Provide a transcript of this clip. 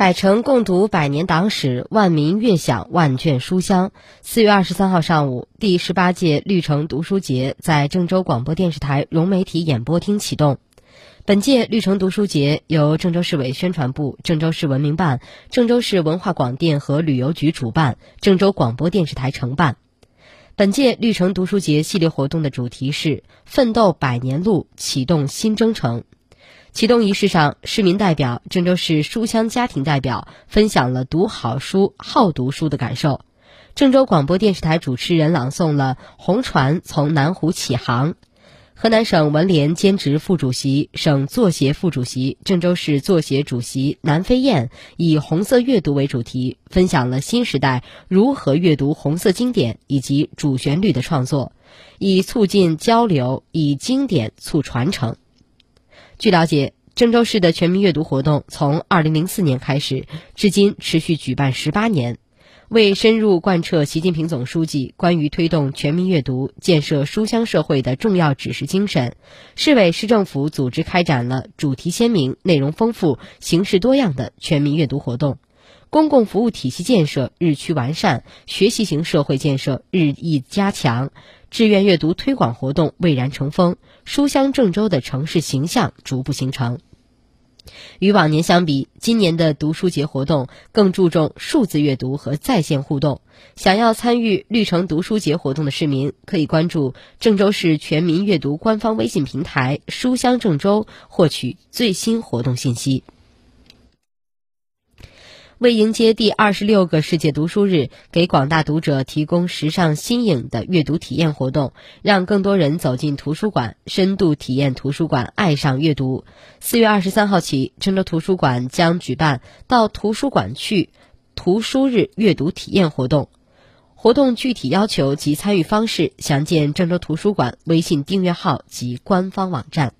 百城共读百年党史，万民悦享万卷书香。四月二十三号上午，第十八届绿城读书节在郑州广播电视台融媒体演播厅启动。本届绿城读书节由郑州市委宣传部、郑州市文明办、郑州市文化广电和旅游局主办，郑州广播电视台承办。本届绿城读书节系列活动的主题是“奋斗百年路，启动新征程”。启动仪式上，市民代表、郑州市书香家庭代表分享了读好书、好读书的感受。郑州广播电视台主持人朗诵了《红船从南湖起航》。河南省文联兼职副主席、省作协副主席、郑州市作协主席南飞燕以“红色阅读”为主题，分享了新时代如何阅读红色经典以及主旋律的创作，以促进交流，以经典促传承。据了解，郑州市的全民阅读活动从2004年开始，至今持续举办18年。为深入贯彻习近平总书记关于推动全民阅读、建设书香社会的重要指示精神，市委市政府组织开展了主题鲜明、内容丰富、形式多样的全民阅读活动。公共服务体系建设日趋完善，学习型社会建设日益加强。志愿阅读推广活动蔚然成风，书香郑州的城市形象逐步形成。与往年相比，今年的读书节活动更注重数字阅读和在线互动。想要参与绿城读书节活动的市民，可以关注郑州市全民阅读官方微信平台“书香郑州”，获取最新活动信息。为迎接第二十六个世界读书日，给广大读者提供时尚新颖的阅读体验活动，让更多人走进图书馆，深度体验图书馆，爱上阅读。四月二十三号起，郑州图书馆将举办“到图书馆去”图书日阅读体验活动。活动具体要求及参与方式，详见郑州图书馆微信订阅号及官方网站。